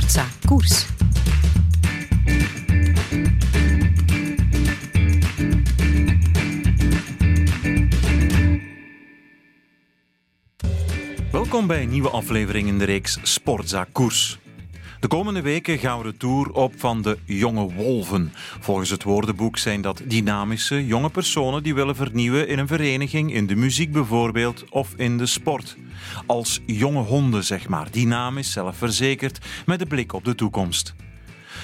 Sportza Koers. Welkom bij een nieuwe aflevering in de reeks Sportza Koers. De komende weken gaan we de tour op van de jonge wolven. Volgens het woordenboek zijn dat dynamische, jonge personen die willen vernieuwen in een vereniging, in de muziek bijvoorbeeld, of in de sport. Als jonge honden, zeg maar, dynamisch, zelfverzekerd, met een blik op de toekomst.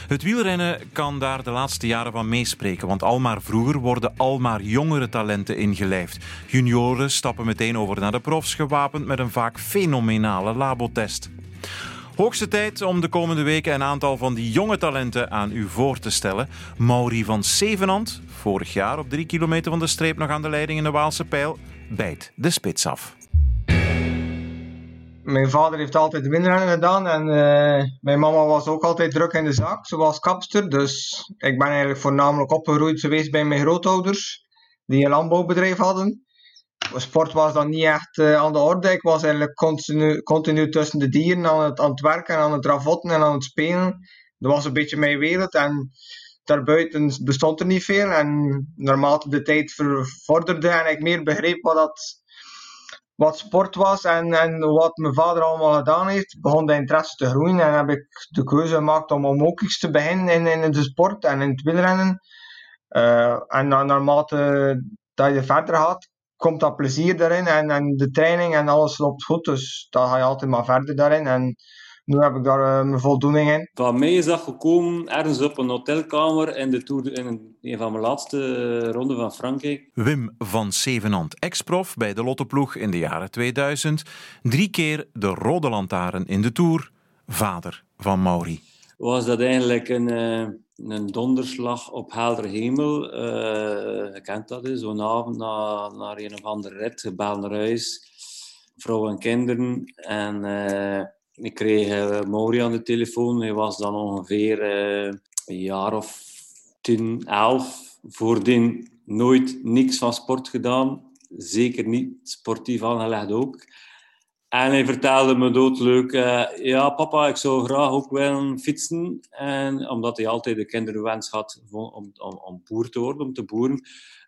Het wielrennen kan daar de laatste jaren van meespreken, want al maar vroeger worden al maar jongere talenten ingelijfd. Junioren stappen meteen over naar de profs, gewapend met een vaak fenomenale labotest. Hoogste tijd om de komende weken een aantal van die jonge talenten aan u voor te stellen. Mauri van Zevenand, vorig jaar op drie kilometer van de streep nog aan de leiding in de Waalse pijl, bijt de spits af. Mijn vader heeft altijd wielrennen gedaan en uh, mijn mama was ook altijd druk in de zaak, zoals kapster. Dus ik ben eigenlijk voornamelijk opgegroeid geweest bij mijn grootouders, die een landbouwbedrijf hadden. Sport was dan niet echt uh, aan de orde. Ik was eigenlijk continu, continu tussen de dieren aan het, aan het werken, aan het ravotten en aan het spelen. Dat was een beetje mijn wereld en daarbuiten bestond er niet veel. En naarmate de tijd vorderde en ik meer begreep wat, dat, wat sport was en, en wat mijn vader allemaal gedaan heeft, begon de interesse te groeien en heb ik de keuze gemaakt om, om ook iets te beginnen in, in de sport en in het wielrennen. Uh, en naarmate dat je verder gaat, komt dat plezier daarin en, en de training en alles loopt goed. Dus dan ga je altijd maar verder daarin. En nu heb ik daar uh, mijn voldoening in. Van mij is dat gekomen ergens op een hotelkamer in, de tour, in een van mijn laatste ronde van Frankrijk. Wim van Zevenand, ex-prof bij de Lotteploeg in de jaren 2000. Drie keer de rode lantaarn in de Tour. Vader van Mauri. Was dat eigenlijk een... Uh een donderslag op helder hemel. Je kent dat, zo'n avond na, naar een of andere rit, gebeld naar huis, vrouw en kinderen. En uh, ik kreeg uh, aan de telefoon. Hij was dan ongeveer een jaar of tien, elf. Voordien nooit niks van sport gedaan. Zeker niet sportief aangelegd ook. En hij vertelde me doodleuk, uh, ja papa, ik zou graag ook willen fietsen. En omdat hij altijd de kinderwens had om, om, om boer te worden, om te boeren.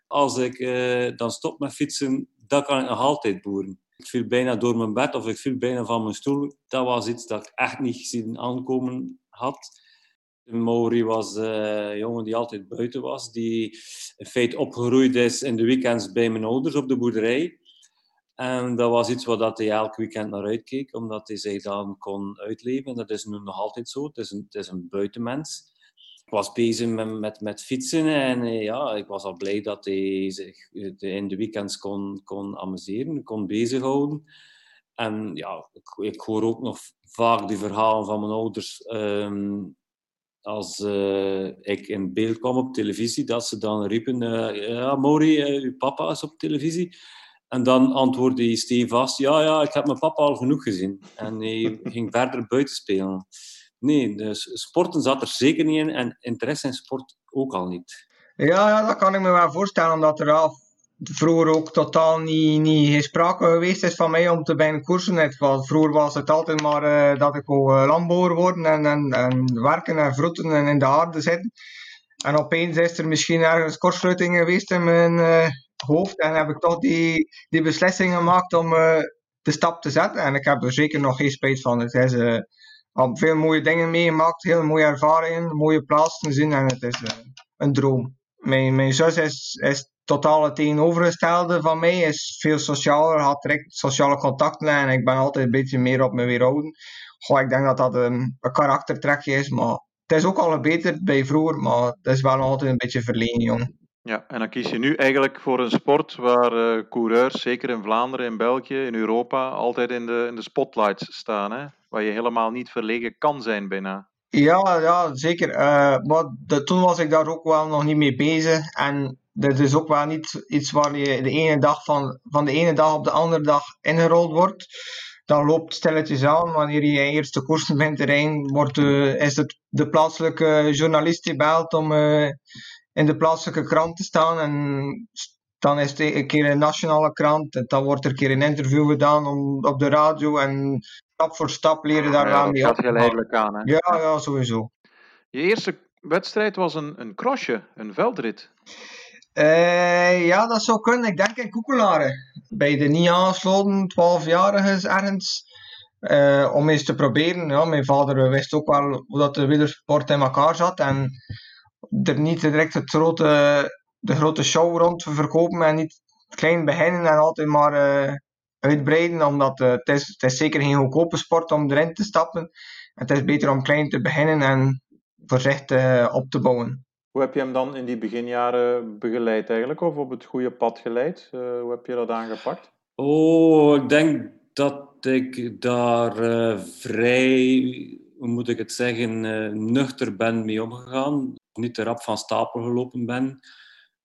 Als ik uh, dan stop met fietsen, dan kan ik nog altijd boeren. Ik viel bijna door mijn bed of ik viel bijna van mijn stoel. Dat was iets dat ik echt niet gezien aankomen had. Mauri was een jongen die altijd buiten was. Die in feite opgegroeid is in de weekends bij mijn ouders op de boerderij. En dat was iets waar hij elk weekend naar uitkeek, omdat hij zich dan kon uitleven. En dat is nu nog altijd zo. Het is een, het is een buitenmens. Ik was bezig met, met, fietsen en eh, ja, ik was al blij dat hij zich in de weekends kon, kon amuseren, kon bezighouden. En ja, ik, hoor ook nog vaak die verhalen van mijn ouders. Um, als uh, ik in beeld kwam op televisie, dat ze dan riepen: Ja, Mori, uh, uw papa is op televisie. En dan antwoordde hij stevast, ja, ja, ik heb mijn papa al genoeg gezien. En hij ging verder buiten spelen. Nee, dus sporten zat er zeker niet in en interesse in sport ook al niet. Ja, ja dat kan ik me wel voorstellen, omdat er al vroeger ook totaal niet, niet geen sprake geweest is van mij om te bij een koersen. vroeger was het altijd maar uh, dat ik wou uh, landbouwer worden en, en, en werken en vroeten en in de aarde zitten. En opeens is er misschien ergens kortsluiting geweest in mijn, uh, hoofd. En heb ik toch die, die beslissing gemaakt om uh, de stap te zetten. En ik heb er zeker nog geen spijt van. Het is uh, al veel mooie dingen meegemaakt, heel mooie ervaringen, mooie plaatsen gezien. En het is uh, een droom. Mijn, mijn zus is, is totaal het tegenovergestelde van mij. Is veel socialer, had direct sociale contacten. En ik ben altijd een beetje meer op me weerhouden. Goh, ik denk dat dat een, een karaktertrekje is. Maar het is ook al verbeterd bij vroeger. Maar het is wel altijd een beetje verlegen, jong. Ja, en dan kies je nu eigenlijk voor een sport waar uh, coureurs, zeker in Vlaanderen, in België, in Europa, altijd in de, in de spotlights staan. Hè? Waar je helemaal niet verlegen kan zijn bijna. Ja, ja zeker. Uh, maar de, toen was ik daar ook wel nog niet mee bezig. En dat is ook wel niet iets waar je de ene dag van, van de ene dag op de andere dag ingerold wordt. Dan loopt stilletjes aan. Wanneer je je eerste koersen bent erin, wordt, uh, is het de plaatselijke journalist die belt om in de plaatselijke krant te staan. En dan is het een keer een nationale krant. Dan wordt er een keer een interview gedaan om, op de radio. En stap voor stap leren daar Ja, dat mee gaat op. geleidelijk aan. Hè? Ja, ja, sowieso. Je eerste wedstrijd was een, een crossje, een veldrit. Eh, ja, dat zou kunnen. Ik denk in Koekelaren. Bij de niet aangesloten 12-jarigen ergens. eh, om eens te proberen. Ja, mijn vader wist ook wel hoe dat de wielersport in elkaar zat. En er niet direct het grote, de grote show rond te verkopen. En niet klein beginnen en altijd maar eh, uitbreiden. Omdat eh, het, is, het is zeker geen goedkope sport om erin te stappen. Het is beter om klein te beginnen en voorzichtig eh, op te bouwen. Hoe heb je hem dan in die beginjaren begeleid eigenlijk? Of op het goede pad geleid? Eh, hoe heb je dat aangepakt? Oh, ik denk dat ik daar eh, vrij, hoe moet ik het zeggen, eh, nuchter ben mee omgegaan. Niet te rap van stapel gelopen ben.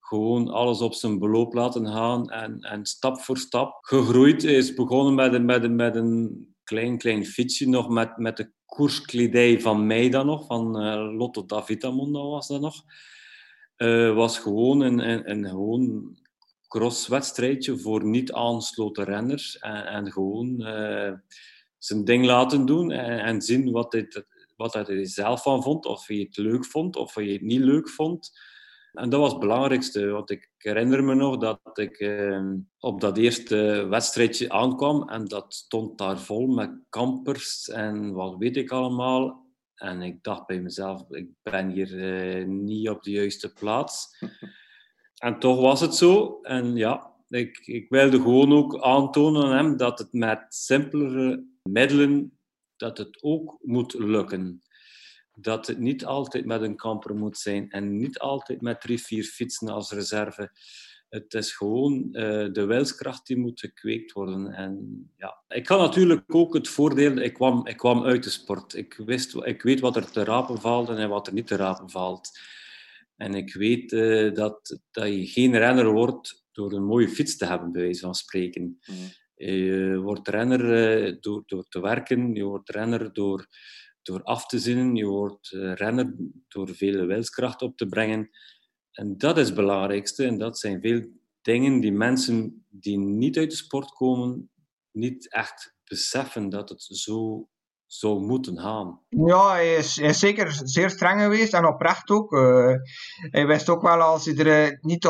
Gewoon alles op zijn beloop laten gaan en, en stap voor stap gegroeid. is begonnen met een, met een, met een klein, klein fietsje nog met, met de koerskledij van mij dan nog, van eh, Lotto Davitamon dat was dat nog. Eh, was gewoon een, een, een gewoon crosswedstrijdje voor niet aangesloten renners. En, en gewoon zijn ding laten doen en, en zien wat hij, wat hij er zelf van vond. Of hij het leuk vond of hij het niet leuk vond. En dat was het belangrijkste. Want ik herinner me nog dat ik eh, op dat eerste wedstrijdje aankwam. En dat stond daar vol met kampers en wat weet ik allemaal. En ik dacht bij mezelf, ik ben hier eh, niet op de juiste plaats. En toch was het zo. En ja, ik, ik wilde gewoon ook aantonen aan hem dat het met simpelere middelen dat het ook moet lukken. Dat het niet altijd met een kamper moet zijn en niet altijd met drie, vier fietsen als reserve. Het is gewoon eh, de wilskracht die moet gekweekt worden. En ja, ik had natuurlijk ook het voordeel, ik kwam, ik kwam uit de sport. Ik, wist, ik weet wat er te rapen valt en wat er niet te rapen valt. En ik weet eh, dat, dat je geen renner wordt door een mooie fiets te hebben, bij wijze van spreken. Je wordt renner eh, door, door te werken, je wordt renner door, door af te zinnen, je wordt eh, renner door veel wilskracht op te brengen. En dat is het belangrijkste. En dat zijn veel dingen die mensen die niet uit de sport komen, niet echt beseffen dat het zo zou moeten gaan. Ja, hij is, hij zeker zeer streng geweest en oprecht ook. Eh, hij wist ook wel als je er eh, niet te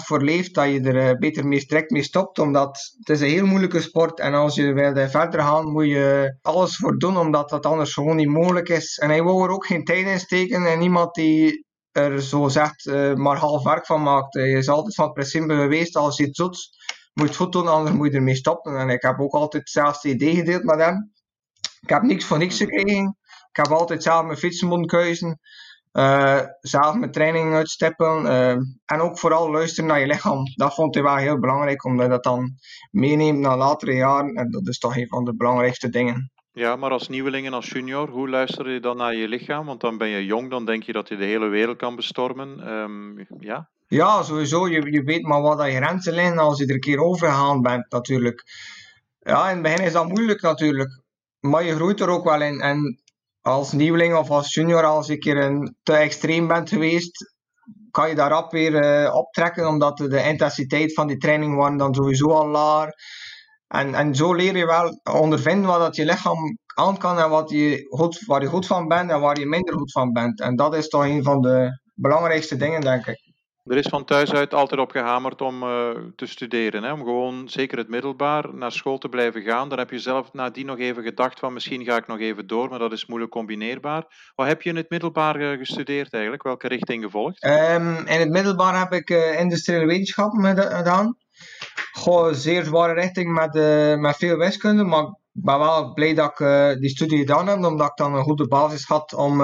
100% voor leeft, dat je er eh, beter mee strikt mee stopt. Omdat het is een heel moeilijke sport en als je wil verder gaan, moet je alles voor doen, omdat dat anders gewoon niet mogelijk is. En hij wou er ook geen tijd in steken en niemand die er zo zegt maar half werk van maakt. Hij is altijd van principe geweest, als je het doet, moet je het goed doen, anders moet je ermee stoppen. En ik heb ook altijd hetzelfde idee gedeeld met hem. Ik heb niks voor niks gekregen. Ik heb altijd zelf mijn fietsen moeten keuzen. eh, zelf mijn training uitstippelen. eh, en ook vooral luisteren naar je lichaam. Dat vond hij wel heel belangrijk, omdat je dat dan meeneemt naar latere jaren. En dat is toch een van de belangrijkste dingen. Ja, maar als nieuweling en als junior, hoe luister je dan naar je lichaam? Want dan ben je jong, dan denk je dat je de hele wereld kan bestormen. Ehm, ja, Ja, sowieso. Je, je weet maar wat je grenzen liggen als je er een keer overgegaan bent, natuurlijk. Ja, in het begin is dat moeilijk, natuurlijk. Maar je groeit er ook wel in. En als nieuweling of als junior, als je een keer een, te extreem bent geweest, kan je daar rap weer eh, optrekken, omdat de, de intensiteit van die training waren dan sowieso al laag. En, en zo leer je wel ondervinden wat dat je lichaam aan kan en wat je goed, waar je goed van bent en waar je minder goed van bent. En dat is toch een van de belangrijkste dingen, denk ik. Er is van thuis uit altijd op gehamerd om eh, te studeren. Hè? Om gewoon, zeker het middelbaar, naar school te blijven gaan. Dan heb je zelf nadien nog even gedacht van misschien ga ik nog even door, maar dat is moeilijk combineerbaar. Wat heb je in het middelbaar eh, gestudeerd eigenlijk? Welke richting gevolgd? Ehm, in het middelbaar heb ik eh, industriële wetenschappen geda- gedaan. Goh, zeer zware richting met, met veel wiskunde, maar ik ben wel blij dat ik die studie gedaan heb, omdat ik dan een goede basis had om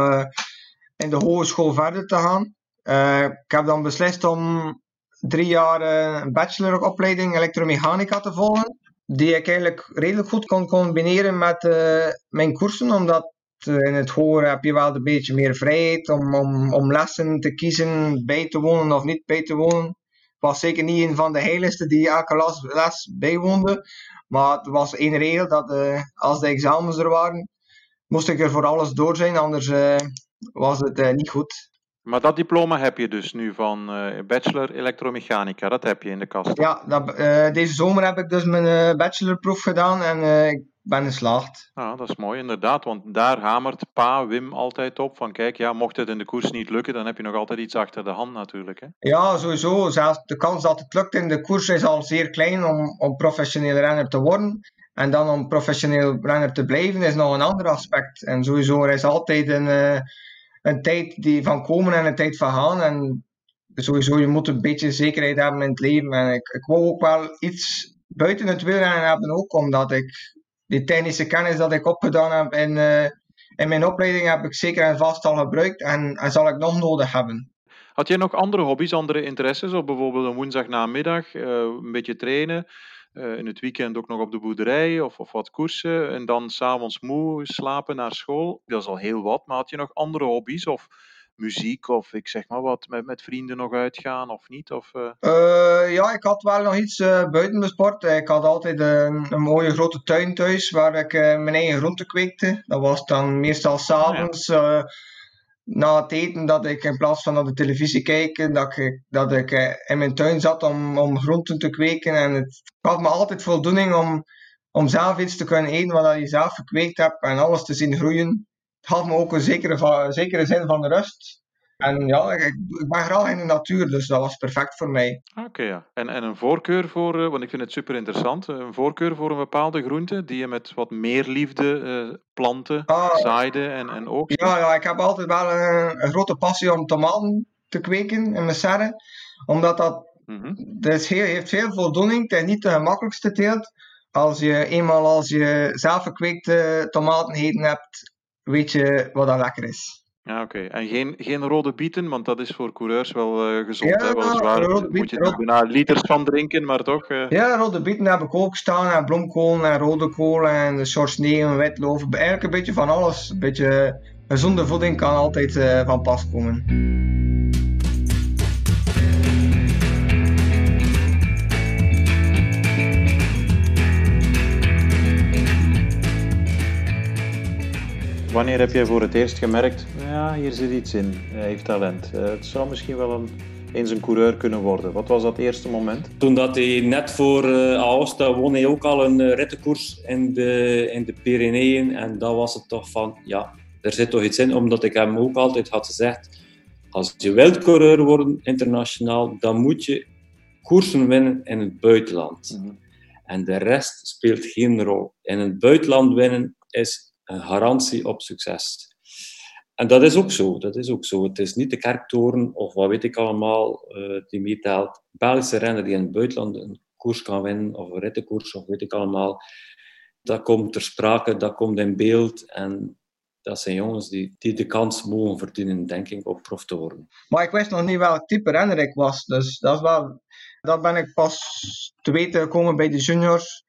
in de hogeschool verder te gaan. Eh, ik heb dan beslist om drie jaar eh, een bacheloropleiding elektromechanica te volgen, die ik eigenlijk redelijk goed kon combineren met eh, mijn koersen, omdat in het hoger heb je wel een beetje meer vrijheid om, om, om lessen te kiezen, bij te wonen of niet bij te wonen. Ik was zeker niet een van de heiligste die elke les, les bijwoonde. Maar het was één regel dat als de examens er waren, moest ik er voor alles door zijn, anders was het niet goed. Maar dat diploma heb je dus nu van uh, bachelor elektromechanica. Dat heb je in de kast. Ja, dat, uh, deze zomer heb ik dus mijn uh, bachelorproef gedaan en ik ben geslaagd. Ah, dat is mooi, inderdaad. Want daar hamert pa Wim altijd op. Van kijk, ja, mocht het in de koers niet lukken, dan heb je nog altijd iets achter de hand natuurlijk. Hè? Ja, sowieso. Zelfs de kans dat het lukt in de koers is al zeer klein om, om professioneel renner te worden. En dan om professioneel renner te blijven is nog een ander aspect. En sowieso, er is altijd een, een tijd die van komen en een tijd van gaan. En sowieso, je moet een beetje zekerheid hebben in het leven. En ik, ik wou ook wel iets buiten het wielrennen hebben ook, omdat ik die technische kennis dat ik opgedaan heb in, uh, in mijn opleiding heb ik zeker en vast al gebruikt en, en zal ik nog nodig hebben. Had jij nog andere hobby's, andere interesses? Of bijvoorbeeld een woensdagnamiddag, uh, een beetje trainen, uh, in het weekend ook nog op de boerderij of, of wat koersen en dan s'avonds moe slapen naar school? Dat is al heel wat, maar had je nog andere hobby's of muziek of ik zeg maar wat, met, met vrienden nog uitgaan of niet? Of, uh... Uh, ja, ik had wel nog iets uh, buiten de sport. Ik had altijd een, een, mooie grote tuin thuis waar ik mijn eigen groenten kweekte. Dat was dan meestal s'avonds oh, ja. Na het eten dat ik in plaats van naar de televisie kijken, dat ik, dat ik in mijn tuin zat om, om groenten te kweken. En het gaf me altijd voldoening om, om zelf iets te kunnen eten wat je zelf gekweekt hebt en alles te zien groeien het gaf me ook een zekere, zekere zin van rust. En ja, ik, ik, ben graag in de natuur, dus dat was perfect voor mij. Oké, ja. En, en een voorkeur voor, uh, want ik vind het super interessant, een voorkeur voor een bepaalde groente die je met wat meer liefde uh, planten, ah, zaaide en, en ook. Ja, ja, ik heb altijd wel een, een grote passie om tomaten te kweken in mijn serre. Omdat dat, mm -hmm. heel, heeft veel voldoening. Het is niet de gemakkelijkste teelt. Als je eenmaal als je zelf gekweekte tomaten eten hebt, weet je wat dat lekker is. Ja, oké. Okay. En geen, geen rode bieten, want dat is voor coureurs wel uh, gezond. Ja, hè? Weliswaar rode moet je er bijna liters van drinken, maar toch... Uh... Ja, rode bieten heb ik ook staan. En bloemkool en rode kool en soort en witlof. Eigenlijk een beetje van alles. Een beetje gezonde voeding kan altijd uh, van pas komen. Wanneer heb jij voor het eerst gemerkt, ja, hier zit iets in, hij heeft talent. Uh, het zou misschien wel een, eens een coureur kunnen worden. Wat was dat eerste moment? Toen dat hij net voor uh, Aosta won hij ook al een uh, rittenkoers in de, in de Pyreneeën. En dat was het toch van, ja, er zit toch iets in. Omdat ik hem ook altijd had gezegd, als je wilt coureur worden internationaal, dan moet je koersen winnen in het buitenland. Mm -hmm. En de rest speelt geen rol. In het buitenland winnen is een garantie op succes. En dat is ook zo. Dat is ook zo. Het is niet de kerktoren of wat weet ik allemaal uh, die meetelt. Belgische renner die in het buitenland een koers kan winnen of een rittenkoers of weet ik allemaal. Dat komt ter sprake, dat komt in beeld en dat zijn jongens die, die de kans mogen verdienen, denk ik, op prof te worden. Maar ik wist nog niet welk type renner ik was, dus dat, is dat ben ik pas te weten gekomen bij de juniors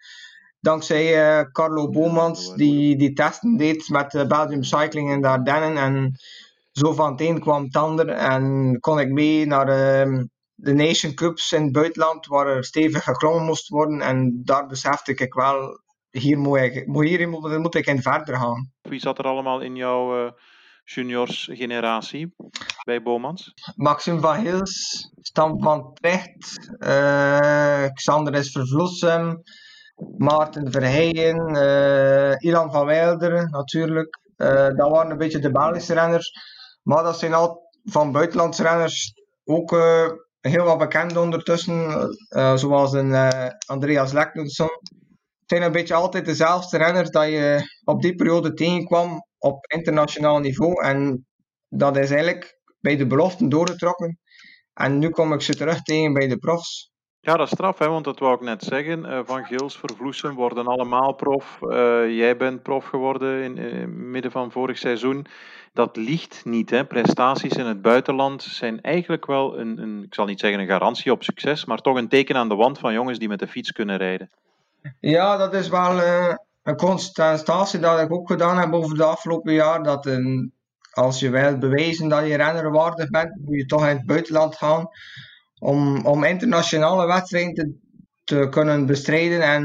dankzij uh, Carlo Bomans, die, die testen deed met uh, Belgium Cycling in de Ardennen. En zo van het een kwam het ander. En kon ik mee naar uh, de Nation Cups in het buitenland, waar er stevig geklommen moest worden. En daar besefte ik wel, hier moet ik, hier moet, moet ik in verder gaan. Wie zat er allemaal in jouw uh, juniors generatie bij Bomans? Maxim van Hils, Stam van Trecht, Xander is Vervlossem. Maarten Verheijen, uh, Ilan van Wilder natuurlijk. Uh, dat waren een beetje de Belgische renners. Maar dat zijn al van buitenlandse renners ook uh, heel wat bekend ondertussen. zoals een Andreas Leknudson. Het zijn een beetje altijd dezelfde renners dat je op die periode tegenkwam op internationaal niveau. En dat is eigenlijk bij de beloften doorgetrokken. En nu kom ik ze terug tegen bij de profs. Ja, dat is straf, hè, want dat wou ik net zeggen. Uh, van Gils, Vervloesen worden allemaal prof. Uh, jij bent prof geworden in uh, midden van vorig seizoen. Dat ligt niet. Hè. Prestaties in het buitenland zijn eigenlijk wel een, een, ik zal niet zeggen een garantie op succes, maar toch een teken aan de wand van jongens die met de fiets kunnen rijden. Ja, dat is wel een constatatie dat ik ook gedaan heb over de afgelopen jaar. Dat een, als je wilt bewijzen dat je renner waardig bent, moet je toch in het buitenland gaan om, om internationale wedstrijden te, te kunnen bestrijden. En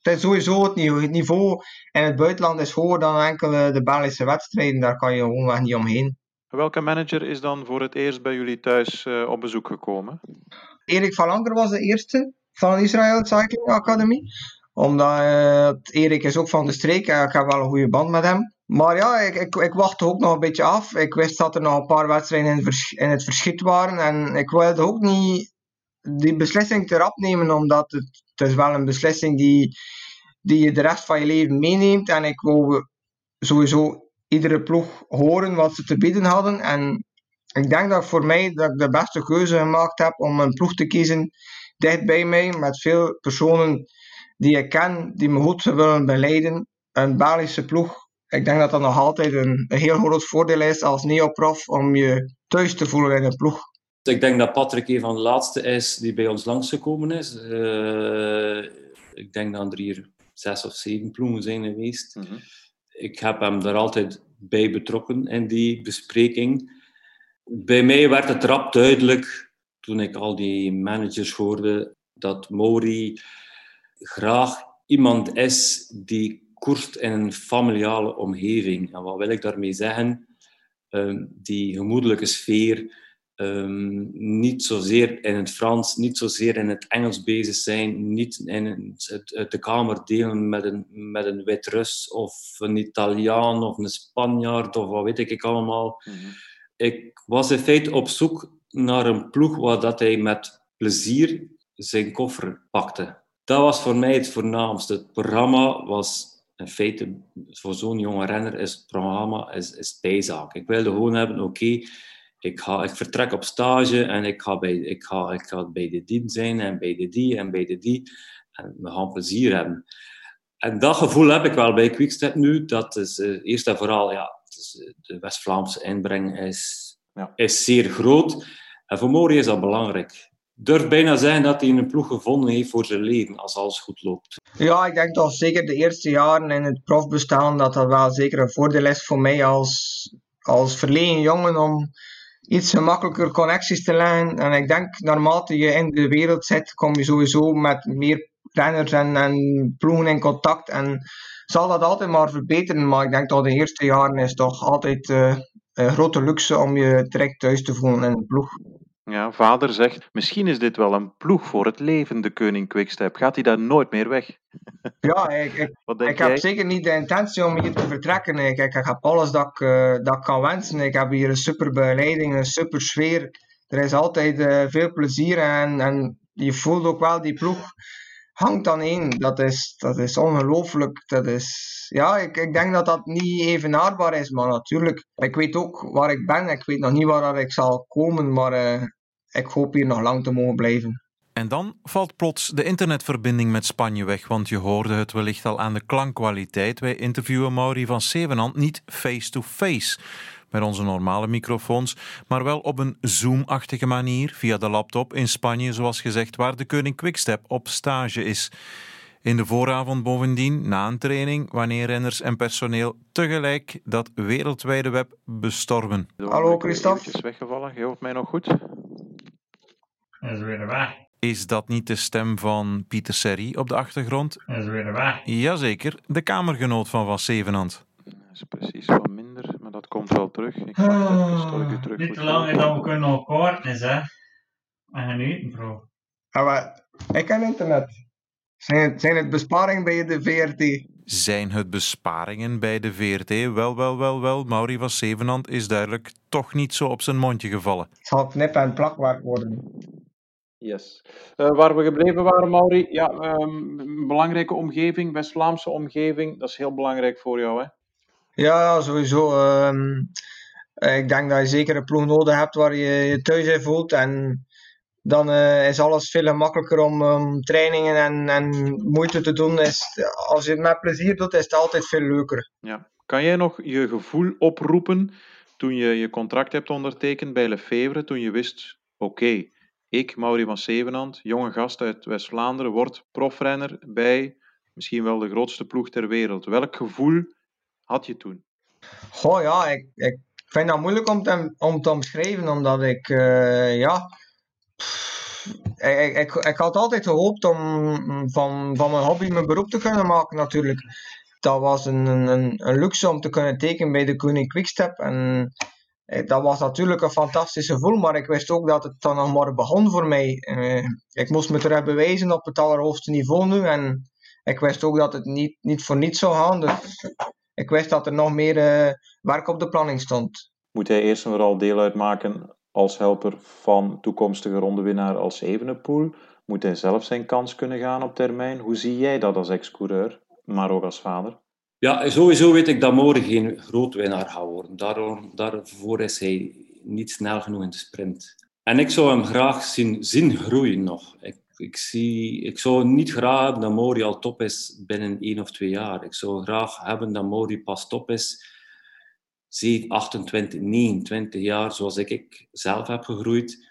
het is sowieso het niveau, het niveau in het buitenland is hoger dan enkele de Belgische wedstrijden. Daar kan je gewoon niet omheen. Welke manager is dan voor het eerst bij jullie thuis uh, op bezoek gekomen? Erik van Anker was de eerste van Israël Cycling Academy. Omdat uh, Erik is ook van de streek en ik heb wel een goede band met hem. Maar ja, ik, ik, wachtte ook nog een beetje af. Ik wist dat er nog een paar wedstrijden in in het verschiet waren. En ik wilde ook niet die beslissing te rap nemen, omdat het, het is wel een beslissing die, die je de rest van je leven meeneemt. En ik wou sowieso iedere ploeg horen wat ze te bieden hadden. En ik denk dat voor mij dat ik de beste keuze gemaakt heb om een ploeg te kiezen dicht bij mij, met veel personen die ik ken, die me goed willen beleiden. Een Belgische ploeg. Ik denk dat dat nog altijd een, een heel groot voordeel is als neoprof om je thuis te voelen in een ploeg. Ik denk dat Patrick een van de laatste is die bij ons langsgekomen is. Uh, ik denk dat er hier zes of zeven ploegen zijn geweest. Mm -hmm. Ik heb hem daar altijd bij betrokken in die bespreking. Bij mij werd het rap duidelijk toen ik al die managers hoorde dat Mori graag iemand is die koerst in een familiale omgeving. En wat wil ik daarmee zeggen? Um, die gemoedelijke sfeer, um, niet zozeer in het Frans, niet zozeer in het Engels bezig zijn, niet in het, de kamer delen met een, met een Wit-Rus of een Italiaan of een Spanjaard of wat weet ik allemaal. Mm -hmm. Ik was in feite op zoek naar een ploeg waar dat hij met plezier zijn koffer pakte. Dat was voor mij het voornaamste. Het programma was in feite, voor zo'n jonge renner is het programma is, is bijzaak. Ik wilde gewoon hebben, oké, okay, ik, ga, ik vertrek op stage en ik ga, bij, ik, ga, ik ga bij de die zijn en bij de die en bij de die. En we gaan plezier hebben. En dat gevoel heb ik wel bij Quickstep nu. Dat is uh, eerst en vooral, ja, is, de West-Vlaamse inbreng is, ja. is zeer groot. En voor Mori is dat belangrijk. Durf bijna zijn dat hij een ploeg gevonden heeft voor zijn leven, als alles goed loopt. Ja, ik denk dat zeker de eerste jaren in het profbestaan, dat dat wel zeker een voordeel is voor mij als, als verlegen jongen om iets gemakkelijker connecties te leggen. En ik denk, naarmate je in de wereld zit, kom je sowieso met meer renners en, en ploegen in contact. En zal dat altijd maar verbeteren, maar ik denk dat de eerste jaren is toch altijd uh, een grote luxe om je direct thuis te voelen in een ploeg. Ja, vader zegt, misschien is dit wel een ploeg voor het leven, de Koning Quickstep. Gaat hij daar nooit meer weg? Ja, ik, ik, ik heb zeker niet de intentie om hier te vertrekken. Ik, ik, ik heb alles dat ik, uh, dat ik kan wensen. Ik heb hier een super begeleiding, een super sfeer. Er is altijd uh, veel plezier en, en je voelt ook wel die ploeg hangt dan één. Dat is, dat is ongelooflijk. Dat is, ja, ik, ik denk dat dat niet evenaarbaar is, maar natuurlijk, ik weet ook waar ik ben. Ik weet nog niet waar ik zal komen, maar uh, ik hoop hier nog lang te mogen blijven. En dan valt plots de internetverbinding met Spanje weg, want je hoorde het wellicht al aan de klankkwaliteit. Wij interviewen Mauri van Zevenand niet face-to-face met onze normale microfoons, maar wel op een Zoom-achtige manier via de laptop in Spanje, zoals gezegd, waar de Koning Quickstep op stage is. In de vooravond bovendien, na een training, wanneer renners en personeel tegelijk dat wereldwijde web bestormen. Hallo Christophe. is weggevallen, je hoort mij nog goed? Dat is weer weg. Is dat niet de stem van Pieter Serri op de achtergrond? Dat is weer weg. Jazeker, de kamergenoot van Van Zevenhand. Dat is precies wat minder, maar dat komt wel terug. Ik oh, even terug niet te lang dat we kunnen elkaar is, hè. En genieten, bro. Ah, maar, ik kan internet. Zijn het, zijn het besparingen bij de VRT? Zijn het besparingen bij de VRT? Wel, wel, wel, wel. Mauri van Zevenand is duidelijk toch niet zo op zijn mondje gevallen. Het zal knip- en plakwerk worden. Yes. Uh, waar we gebleven waren, Mauri, ja, um, een belangrijke omgeving, West-Vlaamse omgeving, dat is heel belangrijk voor jou, hè? Ja, sowieso. Um, ik denk dat je zeker een ploeg nodig hebt waar je je thuis in voelt. En dan uh, is alles veel gemakkelijker om um, trainingen en, en moeite te doen. Is, als je het met plezier doet, is het altijd veel leuker. Ja. Kan jij nog je gevoel oproepen toen je je contract hebt ondertekend bij Lefevre, toen je wist, oké, okay, ik, Mauri van Zevenand, jonge gast uit West-Vlaanderen, word profrenner bij misschien wel de grootste ploeg ter wereld. Welk gevoel had je toen? Goh ja, ik, ik vind dat moeilijk om te, om te omschrijven, omdat ik, uh, ja, ik, ik, ik had altijd gehoopt om van, van mijn hobby mijn beroep te kunnen maken natuurlijk. Dat was een, een, een luxe om te kunnen tekenen bij de Koning Quickstep. En eh, dat was natuurlijk een fantastisch gevoel, maar ik wist ook dat het dan nog maar begon voor mij. Uh, ik moest me terug bewijzen op het allerhoogste niveau nu. En ik wist ook dat het niet, niet voor niets zou gaan. Dus ik wist dat er nog meer uh, werk op de planning stond. Moet hij eerst en vooral deel uitmaken als helper van toekomstige rondewinnaar als Evenepoel? Moet hij zelf zijn kans kunnen gaan op termijn? Hoe zie jij dat als ex-coureur, maar ook als vader? Ja, sowieso weet ik dat Mori geen groot winnaar gaat worden. Daardoor, daarvoor is hij niet snel genoeg in de sprint. En ik zou hem graag zien, groeien nog. Ik, ik, zie, ik zou niet graag hebben dat Mori al top is binnen één of twee jaar. Ik zou graag hebben dat Mori pas top is 7, 28, 29 jaar, zoals ik, ik zelf heb gegroeid.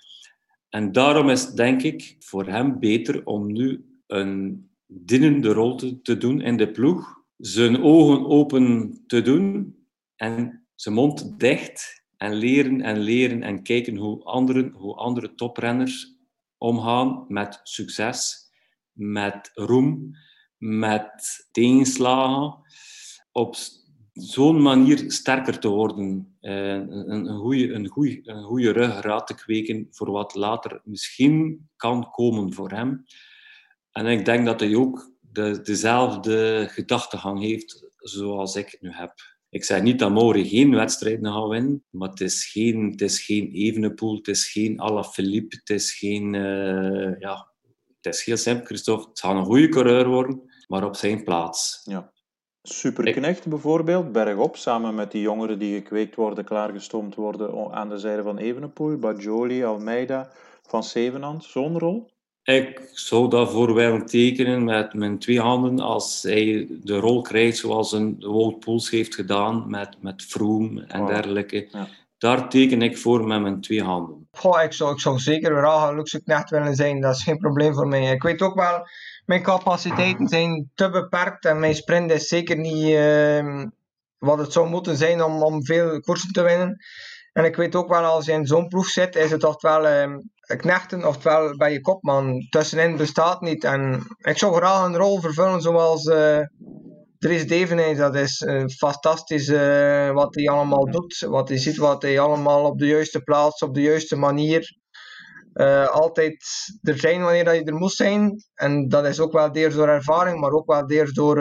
En daarom is denk ik voor hem beter om nu een dienende rol te doen in de ploeg. Zijn ogen open te doen en zijn mond dicht en leren en leren en kijken hoe, anderen, hoe andere toprenners omgaan met succes, met roem, met tegenslagen. Op zo'n manier sterker te worden. Uh, een, goede, een, goede, een goede te kweken voor wat later misschien kan komen voor hem. En ik denk dat hij ook de, dezelfde gedachtegang heeft zoals ik nu heb. Ik zeg niet dat Mauri geen wedstrijden gaat winnen, maar het is geen, het is geen Evenepoel, het is geen Alaphilippe, het is geen... Uh, ja, het is heel simpel, Christophe. Het gaat een goede coureur worden, maar op zijn plaats. Ja. Superknecht bijvoorbeeld, bergop, samen met die jongeren die gekweekt worden, klaargestoomd worden aan de zijde van Evenepoel, Bajoli, Almeida, Van Zevenand, zo'n rol? Ik zou daarvoor willen tekenen met mijn twee handen als hij de rol krijgt zoals een Wout Poels heeft gedaan met, met Froome en dergelijke. Daar teken ik voor met mijn twee handen. Goh, ik, zou, ik zou zeker graag een luxe knecht willen zijn, dat is geen probleem voor mij. Ik weet ook wel mijn capaciteiten zijn te beperkt en mijn sprint is zeker niet uh, wat het zou moeten zijn om, om veel koersen te winnen. En ik weet ook wel, als je in zo'n ploeg zit, is het oftewel uh, knechten, oftewel bij je kopman. Tussenin bestaat niet. En ik zou graag een rol vervullen zoals uh, Dries Devenijs. Dat is uh, fantastisch uh, wat hij allemaal doet. Wat hij ziet, wat hij allemaal op de juiste plaats, op de juiste manier altijd er zijn wanneer dat je er moet zijn. En dat is ook wel deels door ervaring, maar ook wel deels door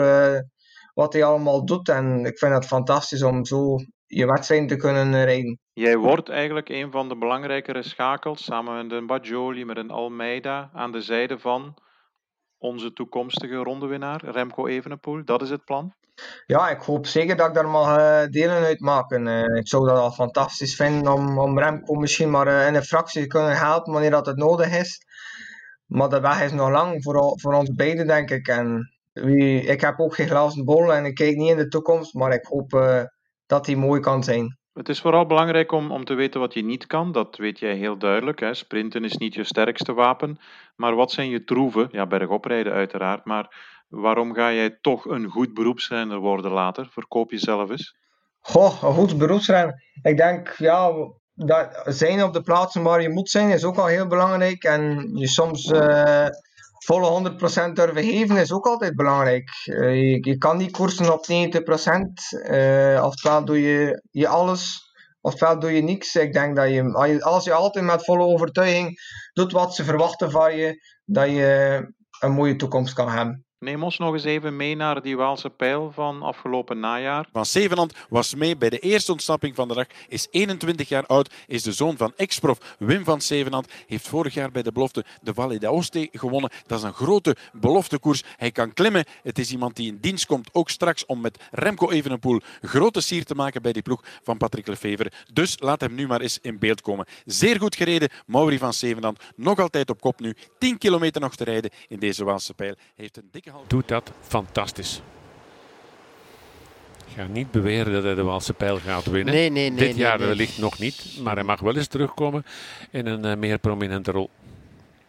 wat hij allemaal doet. En ik vind het fantastisch om zo je wedstrijd te kunnen rijden. Jij wordt eigenlijk een van de belangrijkere schakels, samen met een Bajoli, met een Almeida, aan de zijde van onze toekomstige rondewinnaar, Remco Evenepoel. Dat is het plan? ja, ik hoop zeker dat ik daar mag uh, delen uitmaken. Uh, ik zou dat al fantastisch vinden om, om Remco misschien maar uh, in een fractie te kunnen helpen wanneer dat het nodig is. Maar de weg is nog lang voor, voor ons beiden, denk ik. En wie, ik heb ook geen glazen bol en ik kijk niet in de toekomst, maar ik hoop dat die mooi kan zijn. Het is vooral belangrijk om, om te weten wat je niet kan. Dat weet jij heel duidelijk. Hè. Sprinten is niet je sterkste wapen. Maar wat zijn je troeven? Ja, bergoprijden uiteraard. Maar Waarom ga jij toch een goed beroepsrenner worden later? Verkoop jezelf eens. Goh, een goed beroepsrenner. Ik denk, ja, dat zijn op de plaatsen waar je moet zijn is ook al heel belangrijk. En je soms uh, volle 100% durven geven is ook altijd belangrijk. Uh, je, kan niet koersen op 90%. Uh, eh, oftewel doe je, je alles, oftewel doe je niks. Ik denk dat je, als je altijd met volle overtuiging doet wat ze verwachten van je, dat je een mooie toekomst kan hebben. Neem ons nog eens even mee naar die Waalse pijl van afgelopen najaar. Van Zevenand was mee bij de eerste ontsnapping van de dag, is 21 jaar oud, is de zoon van ex-prof Wim van Zevenand, heeft vorig jaar bij de belofte de Valle d'Aoste gewonnen. Dat is een grote beloftekoers. Hij kan klimmen. Het is iemand die in dienst komt, ook straks om met Remco Evenepoel grote sier te maken bij die ploeg van Patrick Lefevre. Dus laat hem nu maar eens in beeld komen. Zeer goed gereden, Mauri van Zevenand, nog altijd op kop nu. 10 kilometer nog te rijden in deze Waalse pijl. Heeft een dikke doet dat fantastisch. Ik ga niet beweren dat hij de Waalse pijl gaat winnen. Nee, nee, nee, Dit jaar wellicht nog niet, maar hij mag wel eens terugkomen in een uh, meer prominente rol.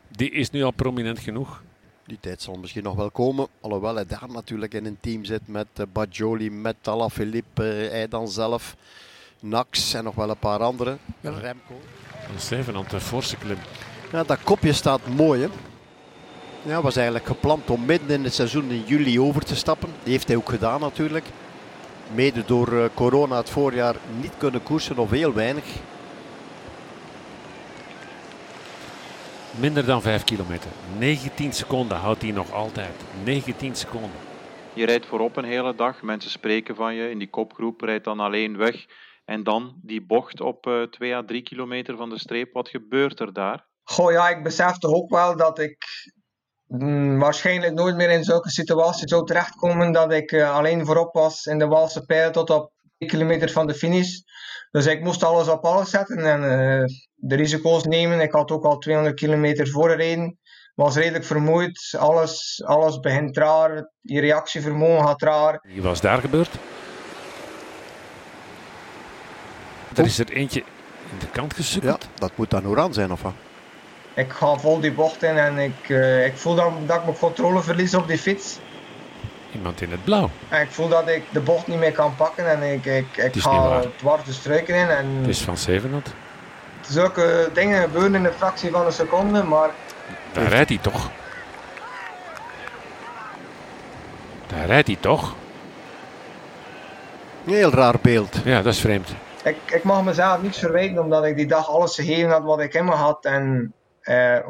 Die is nu al prominent genoeg. Die tijd zal misschien nog wel komen. Alhoewel hij daar natuurlijk in een team zit met uh, Bajoli, met Alaphilippe, uh, hij dan zelf, Nax en nog wel een paar anderen. Ja. Remco. Een Zevenand, een forse klim. Ja, dat kopje staat mooi hè. Ja, was eigenlijk gepland om midden in het seizoen in juli over te stappen. Die heeft hij ook gedaan natuurlijk. mede door corona het voorjaar niet kunnen koersen of heel weinig. Minder dan 5 kilometer. 19 seconden houdt hij nog altijd. 19 seconden. Je rijdt voorop een hele dag, mensen spreken van je. In die kopgroep rijdt dan alleen weg. En dan die bocht op uh, 2 à 3 kilometer van de streep. Wat gebeurt er daar? Goh ja, ik besef toch ook wel dat ik waarschijnlijk nooit meer in zulke situaties zou terechtkomen dat ik uh, alleen voorop was in de Walse pijl tot op 1 kilometer van de finish. Dus ik moest alles op alles zetten en uh, de risico's nemen. Ik had ook al 200 kilometer voorgereden. Was redelijk vermoeid. Alles, alles begint raar. Je reactievermogen gaat raar. Wie was daar gebeurd? Er is er eentje in de kant gesukkeld. Ja, dat moet dan Oran zijn of wat? Ik ga vol die bocht in en ik, uh, ik voel dat, dat ik mijn controle verlies op die fiets. Iemand in het blauw. En ik voel dat ik de bocht niet meer kan pakken en ik, ik, ik ga dwars de struiken in. En het is van Zevenhond. Zulke dingen gebeuren in een fractie van een seconde, maar... Daar rijdt hij toch? Daar rijdt hij toch? Heel raar beeld. Ja, dat is vreemd. Ik, ik mag mezelf niets verwijten omdat ik die dag alles gegeven had wat ik in me had. En eh,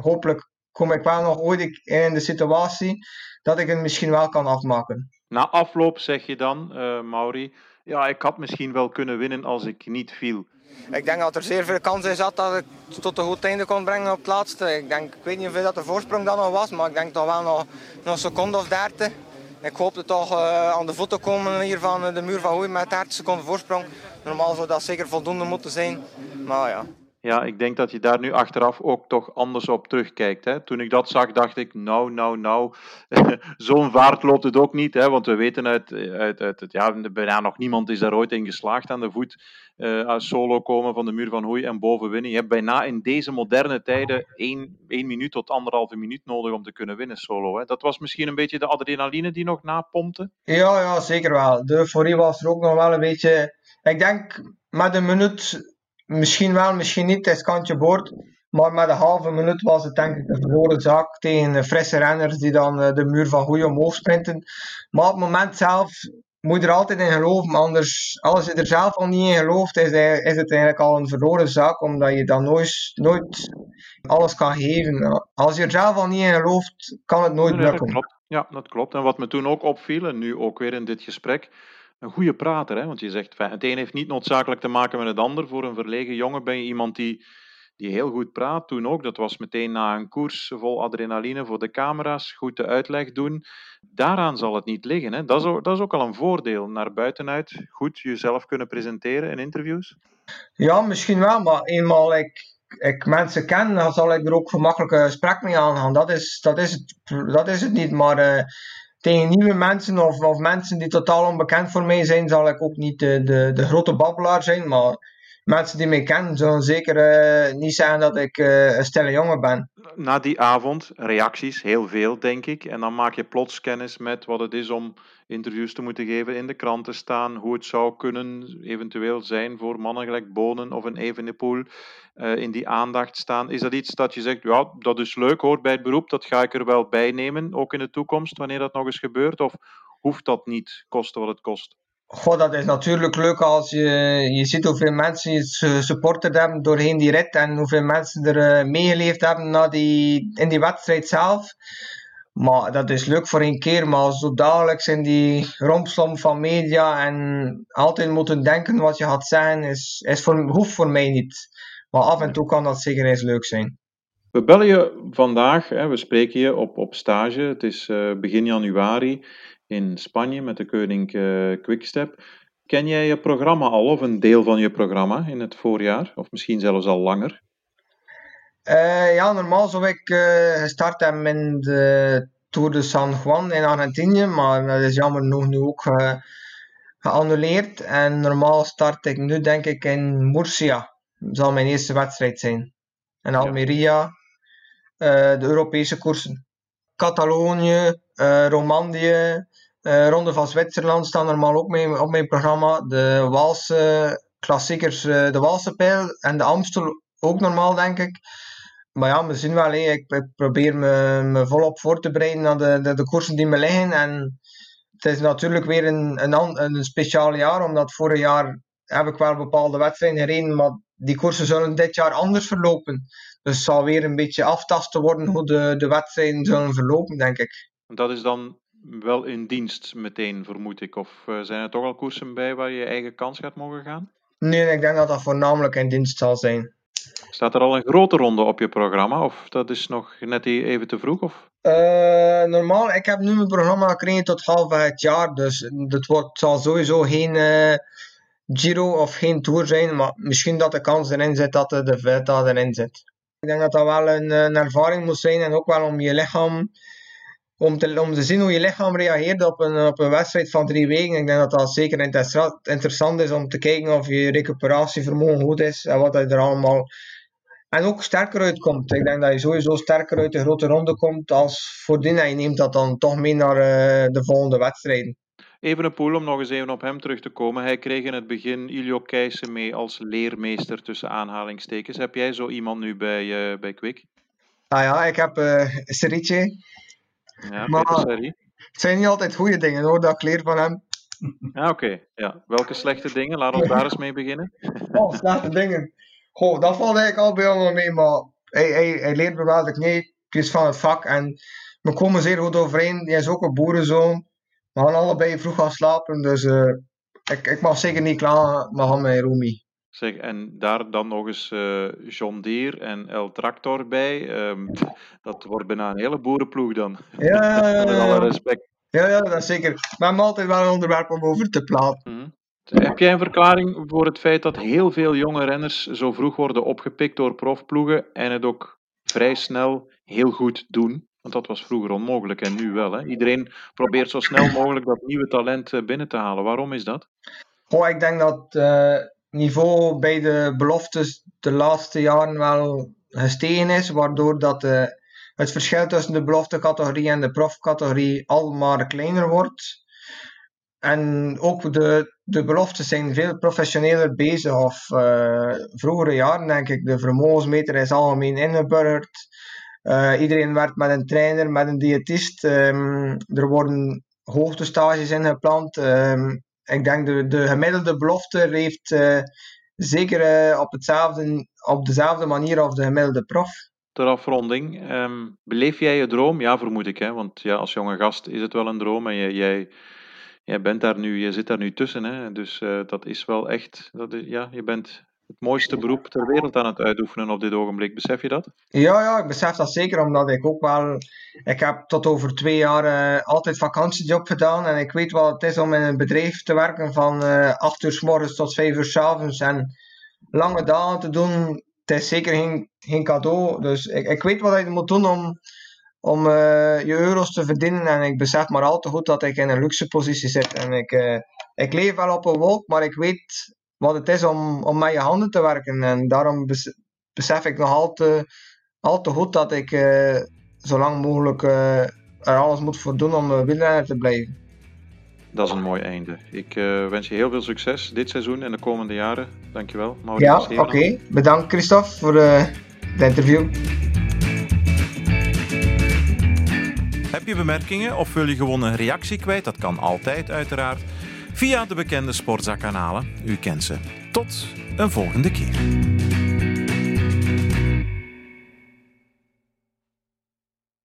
hopelijk kom ik wel nog ooit in de situatie dat ik het misschien wel kan afmaken. Na afloop zeg je dan, uh, Mauri, ja, ik had misschien wel kunnen winnen als ik niet viel. Ik denk dat er zeer veel kans in zat dat ik tot een goed einde kon brengen op het laatste. Ik, denk, ik weet niet hoeveel dat de voorsprong dan nog was, maar ik denk toch wel nog, nog een seconde of dertig. Ik hoopte toch uh, aan de voeten komen hier van de muur van Hoei met 30 seconden voorsprong. Normaal zou dat zeker voldoende moeten zijn, maar ja. Ja, ik denk dat je daar nu achteraf ook toch anders op terugkijkt. Hè? Toen ik dat zag, dacht ik, nou, nou, nou, zo'n vaart loopt het ook niet. Hè? Want we weten uit, uit, uit het, ja, bijna nog niemand is daar ooit in geslaagd aan de voet. Uh, solo komen van de muur van Hoei en boven winnen. Je hebt bijna in deze moderne tijden één, één minuut tot anderhalve minuut nodig om te kunnen winnen solo. Hè? Dat was misschien een beetje de adrenaline die nog napompte? Ja, ja, zeker wel. De euforie was er ook nog wel een beetje... Ik denk, met een minuut Misschien wel, misschien niet, het is kantje boord. Maar met een halve minuut was het denk ik een verloren zaak tegen frisse renners die dan eh, de muur van goede omhoog sprinten. Maar op het moment zelf moet je er altijd in geloven. Anders, als je er zelf al niet in gelooft, is, is het eigenlijk al een verloren zaak. Omdat je dan nooit, nooit alles kan geven. Als je er zelf al niet in gelooft, kan het nooit lukken. Ja, ja, dat klopt. En wat me toen ook opviel, en nu ook weer in dit gesprek, een goede prater. Hè? Want je zegt, het een heeft niet noodzakelijk te maken met het ander. Voor een verlegen jongen ben je iemand die, die heel goed praat. Toen ook, dat was meteen na een koers vol adrenaline voor de camera's. Goed de uitleg doen. Daaraan zal het niet liggen. Hè? Dat, is ook, dat is ook al een voordeel. Naar buitenuit goed jezelf kunnen presenteren in interviews. Ja, misschien wel. Maar eenmaal ik, ik mensen ken, dan zal ik er ook gemakkelijk een gesprek mee aangaan. Dat is, dat is, het, dat is het niet. Maar... Uh, tegen nieuwe mensen of, of mensen die totaal onbekend voor mij zijn, zal ik ook niet de, de, de grote babbelaar zijn. Maar mensen die mij kennen zullen zeker uh, niet zeggen dat ik uh, een stille jongen ben. Na die avond, reacties, heel veel denk ik. En dan maak je plots kennis met wat het is om interviews te moeten geven, in de krant te staan, hoe het zou kunnen eventueel zijn voor mannen gelijk Bonen of een Evenepoel uh, in die aandacht staan. Is dat iets dat je zegt, ja, dat is leuk, hoort bij het beroep, dat ga ik er wel bij nemen, ook in de toekomst, wanneer dat nog eens gebeurt? Of hoeft dat niet, kosten wat het kost? Goh, dat is natuurlijk leuk als je, je ziet hoeveel mensen je supporterd hebben doorheen die rit en hoeveel mensen er uh, meegeleefd hebben na die, in die wedstrijd zelf. Maar dat is leuk voor één keer, maar zo dagelijks in die rompslomp van media en altijd moeten denken wat je gaat zeggen, is, is voor, hoeft voor mij niet. Maar af en toe kan dat zeker eens leuk zijn. We bellen je vandaag, hè, we spreken je op, op stage. Het is uh, begin januari in Spanje met de koning uh, Quickstep. Ken jij je programma al of een deel van je programma in het voorjaar? Of misschien zelfs al langer? Uh, ja, normaal zou ik uh, gestart hebben in de Tour de San Juan in Argentinië, maar dat is jammer genoeg nu ook uh, geannuleerd. En normaal start ik nu denk ik in Murcia. Dat zal mijn eerste wedstrijd zijn. En Almeria, de Europese koersen. Catalonië, Romandie, Ronde van Zwitserland staan normaal ook mee, op mijn programma. De Waalse klassiekers, de Waalse Pijl en de Amstel ook normaal denk ik. Maar ja, we zien wel, ik, ik, probeer me, me volop voor te bereiden naar de, de, de koersen die me liggen. En het is natuurlijk weer een, een, een speciaal jaar, omdat vorig jaar heb ik wel bepaalde wedstrijden gereden, maar die koersen zullen dit jaar anders verlopen. Dus het zal weer een beetje aftasten worden hoe de, de wedstrijden zullen verlopen, denk ik. Dat is dan wel in dienst meteen, vermoed ik. Of eh, zijn er toch al koersen bij waar je eigen kans gaat mogen gaan? Nee, ik denk dat dat voornamelijk in dienst zal zijn. Staat er al een grote ronde op je programma? Of dat is nog net e- even te vroeg? Of? Uh, normaal, ik heb nu mijn programma gekregen tot half het jaar. Dus het wordt, zal sowieso geen uh, Giro of geen Tour zijn. Maar misschien dat de kans erin zit dat de, Vuelta erin zit. Ik denk dat dat wel een, een ervaring moet zijn. En ook wel om je lichaam om te, zien hoe je lichaam reageert op een, op een wedstrijd van drie weken. Ik denk dat dat zeker interessant is om te kijken of je recuperatievermogen goed is en wat er allemaal. En ook sterker uitkomt. Ik denk dat je sowieso sterker uit de grote ronde komt als voordien. En je neemt dat dan toch mee naar uh, de volgende wedstrijden. Even een poel om nog eens even op hem terug te komen. Hij kreeg in het begin Ilio Keijsen mee als leermeester tussen aanhalingstekens. Heb jij zo iemand nu bij, uh, bij Quick? Ah ja, ik heb uh, Serice. Ja, maar het zijn niet altijd goede dingen hoor, dat ik leer van hem. Ja, oké. Ja. Welke slechte dingen? Laat ons daar eens mee beginnen. Oh, slechte dingen. Goh, dat valt eigenlijk al bij allemaal mee, maar hij, hij, hij leert me wel de kneepjes van het vak en we komen zeer goed overeen. Hij is ook een boerenzoon. We gaan allebei vroeg gaan slapen, dus uh, ik, ik mag zeker niet klagen met hem en Rumi. Zeg, en daar dan nog eens uh, John Deere en El Tractor bij. Um, dat wordt bijna een hele boerenploeg dan. Ja, Met alle respect. Ja, ja, dat is zeker. Maar we hebben altijd wel een onderwerp om over te praten. Mm -hmm. Heb jij een verklaring voor het feit dat heel veel jonge renners zo vroeg worden opgepikt door profploegen en het ook vrij snel heel goed doen? Want dat was vroeger onmogelijk en nu wel. Hè? Iedereen probeert zo snel mogelijk dat nieuwe talent eh, binnen te halen. Waarom is dat? Oh, ik denk dat uh, niveau bij de beloftes de laatste jaren wel gestegen is, waardoor dat uh, het verschil tussen de beloftecategorie en de profcategorie al maar kleiner wordt. En ook de, de beloftes zijn veel professioneler bezig. Of uh, vroegere jaren denk ik, de vermogensmeter is algemeen ingeburgerd. Uh, iedereen werkt met een trainer, met een diëtist. Um, er worden hoogtestages ingepland. Um, ik denk de, de gemiddelde belofte heeft uh, zeker uh, op, hetzelfde, op dezelfde manier als de gemiddelde prof. Ter afronding, um, beleef jij je droom? Ja, vermoed ik. Hè? Want ja, als jonge gast is het wel een droom en jij, jij, jij bent daar nu, je zit daar nu tussen. Hè? Dus dat is wel echt, dat is, ja, je bent het mooiste beroep ter wereld aan het uitoefenen op dit ogenblik. Besef je dat? Ja, ja, ik besef dat zeker, omdat ik ook wel... Ik heb tot over twee jaar uh, altijd vakantiejob gedaan en ik weet wat het is om in een bedrijf te werken van uh, 8 uur s morgens tot 5 uur s avonds en lange dagen te doen. Het is zeker geen, geen cadeau, dus ik, ik weet wat je moet doen om, om uh, je euro's te verdienen en ik besef maar al te goed dat ik in een luxe positie zit en ik, ik leef wel op een wolk, maar ik weet wat het is om, om met je handen te werken. En daarom besef ik nog al te, al te goed dat ik uh, zo lang mogelijk uh, er alles moet voor doen om uh, wielrenner te blijven. Dat is een mooi einde. Ik wens je heel veel succes dit seizoen en de komende jaren. Dankjewel. ja, oké. Okay. Bedankt Christophe voor het interview. Heb je bemerkingen of wil je gewoon een reactie kwijt? Dat kan altijd uiteraard via de bekende Sportza-kanalen. U kent ze. Tot een volgende keer.